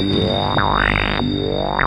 Thank you.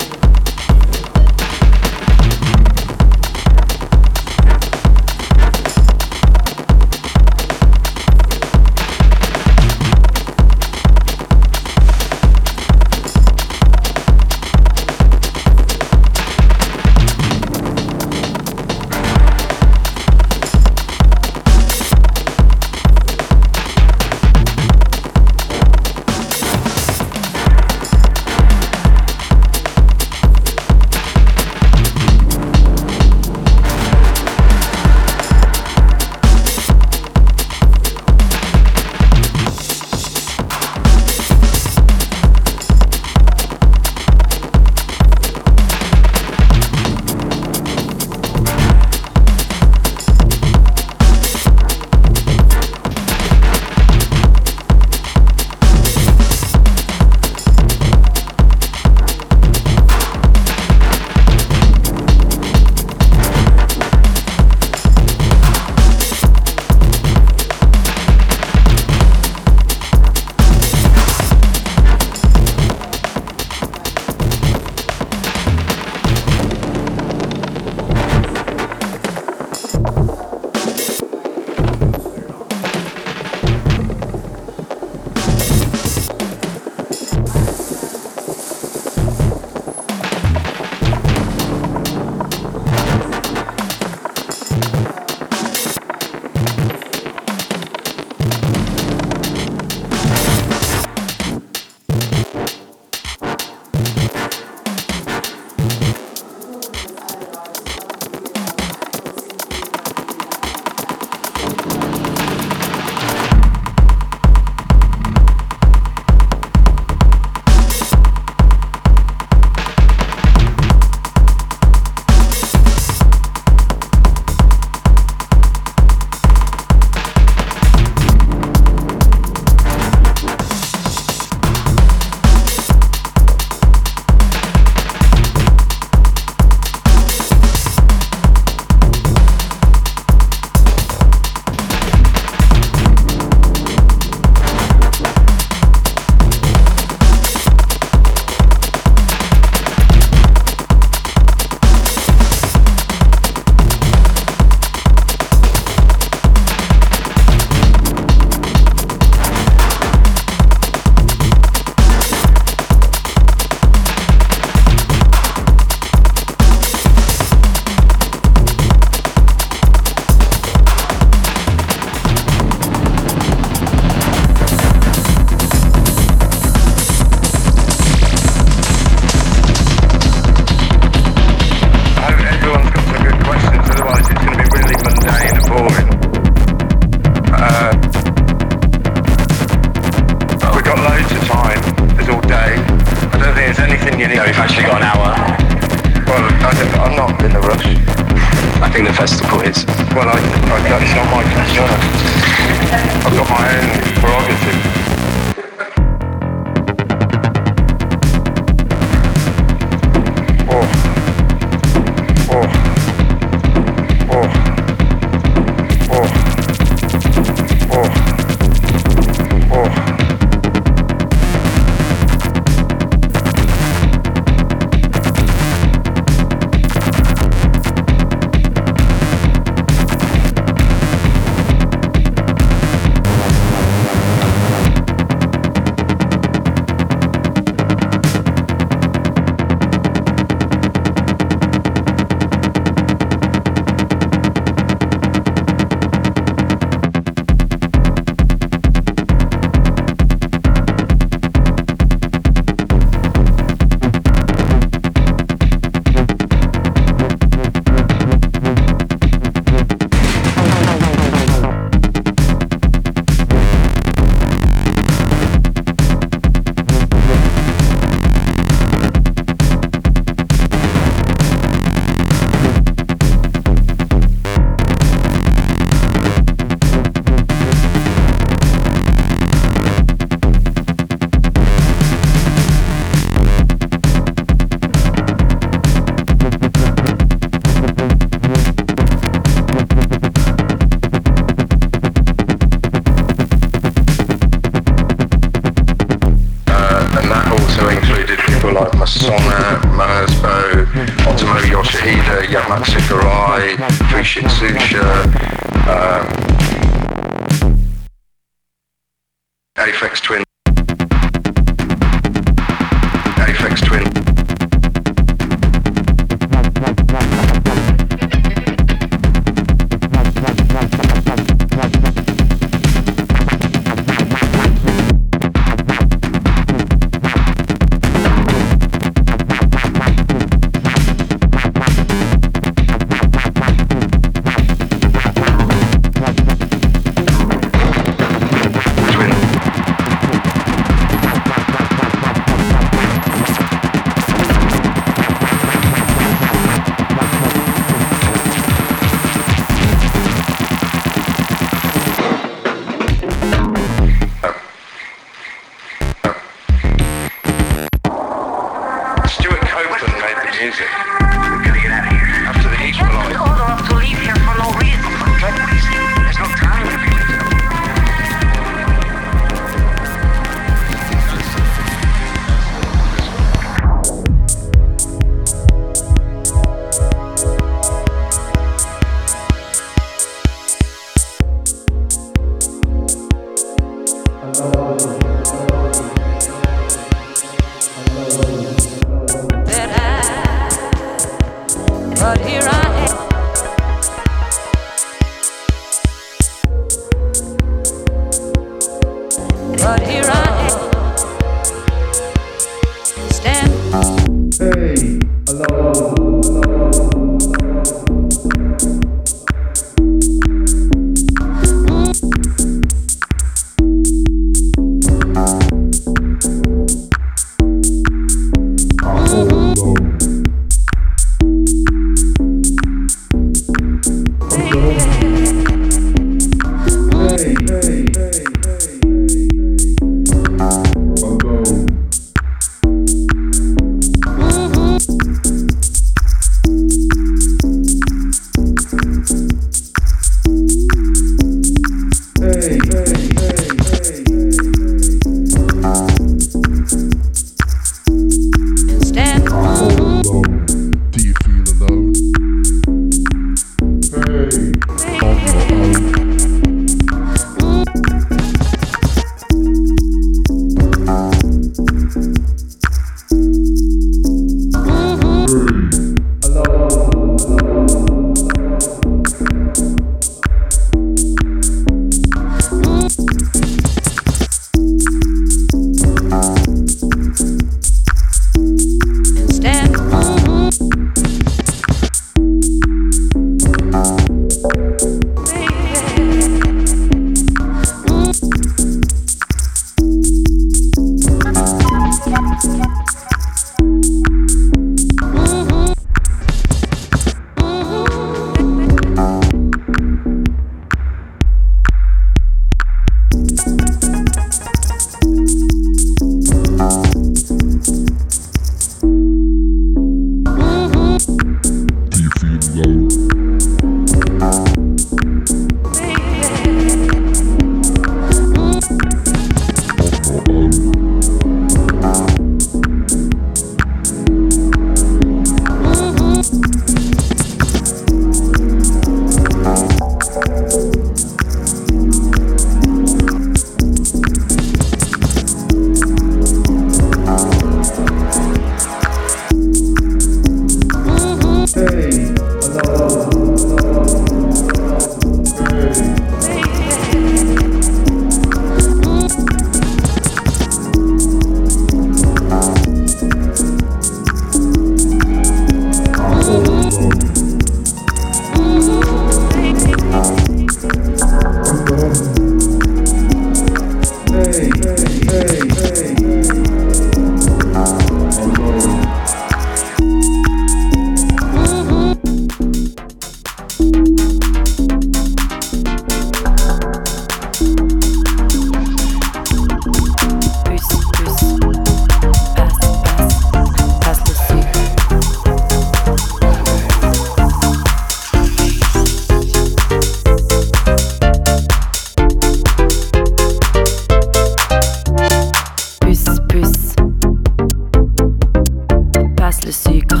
the secret.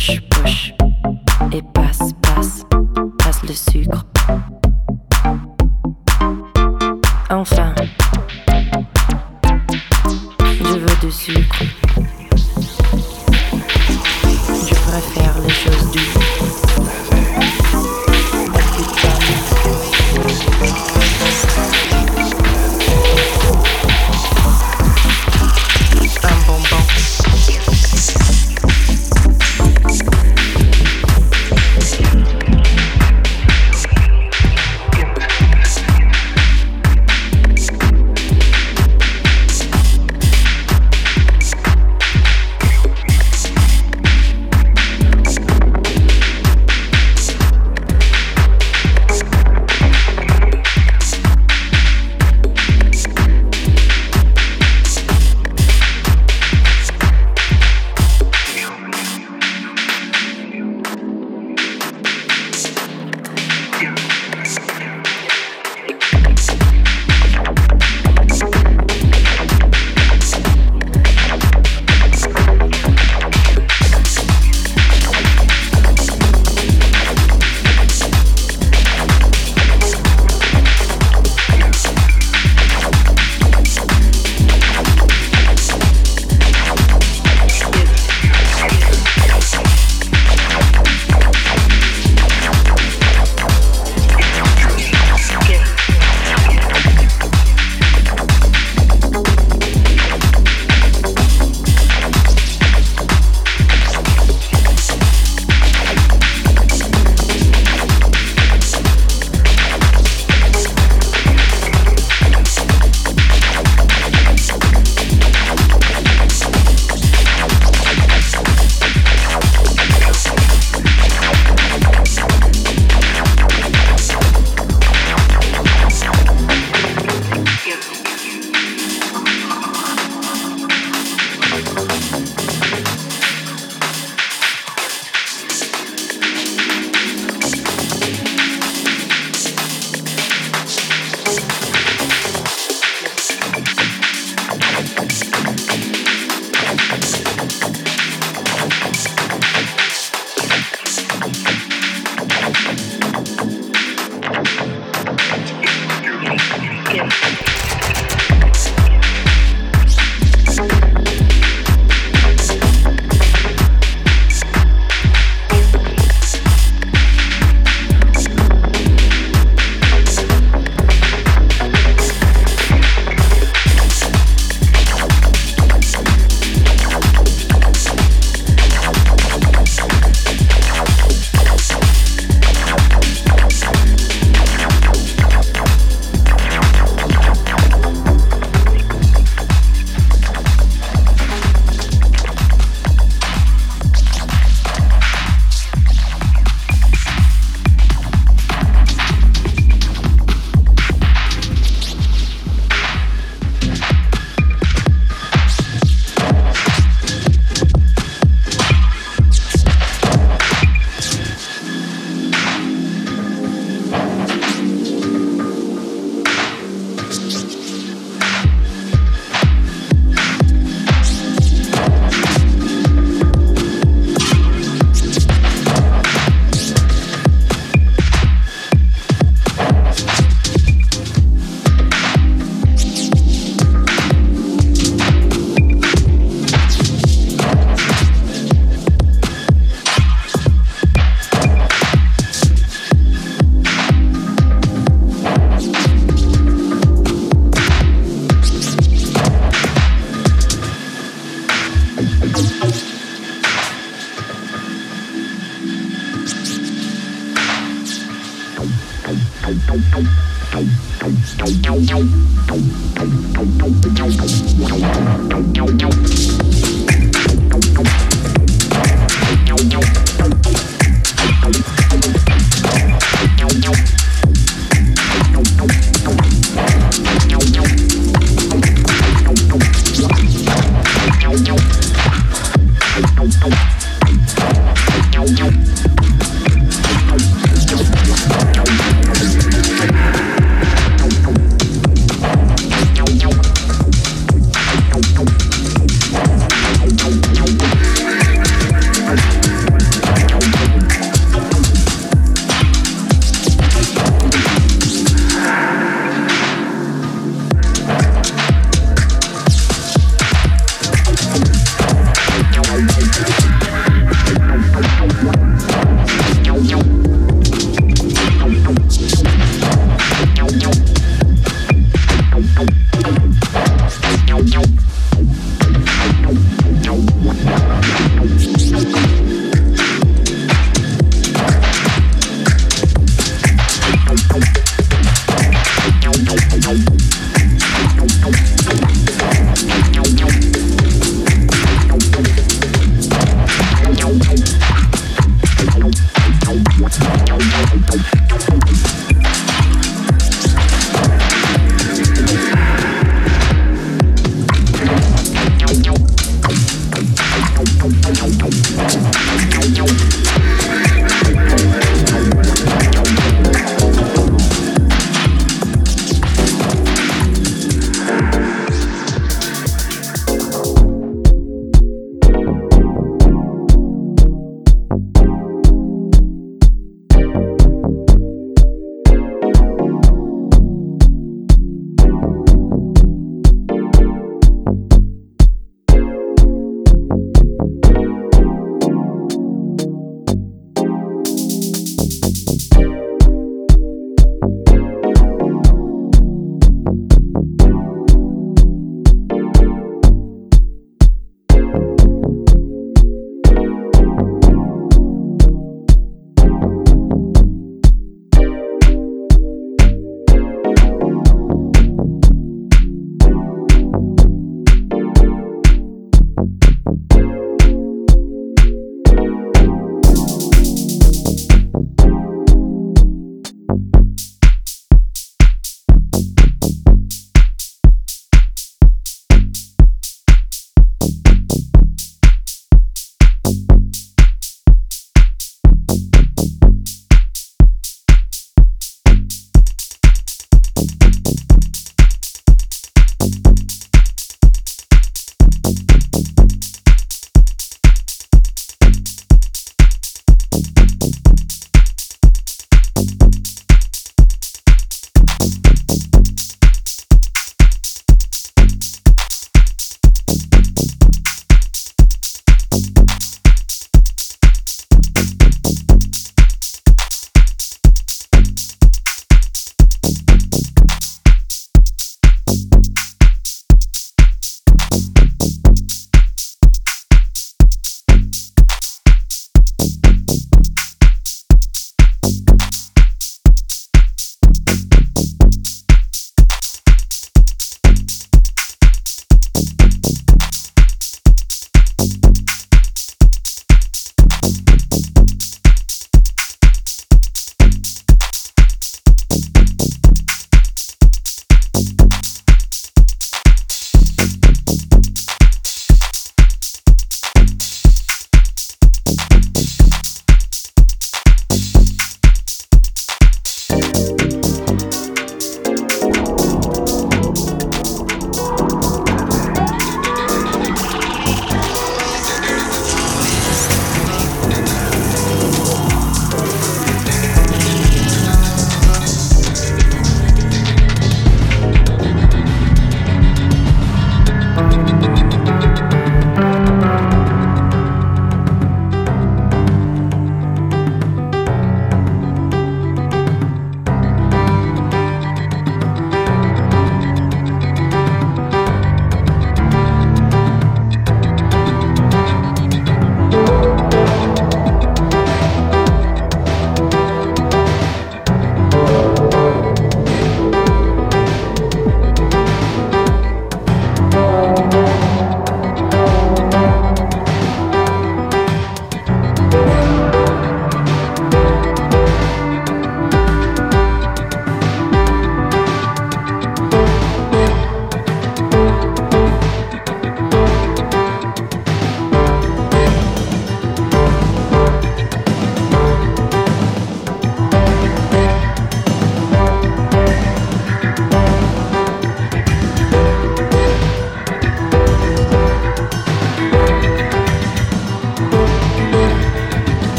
Push, push. Et passe, passe, passe le sucre. Enfin.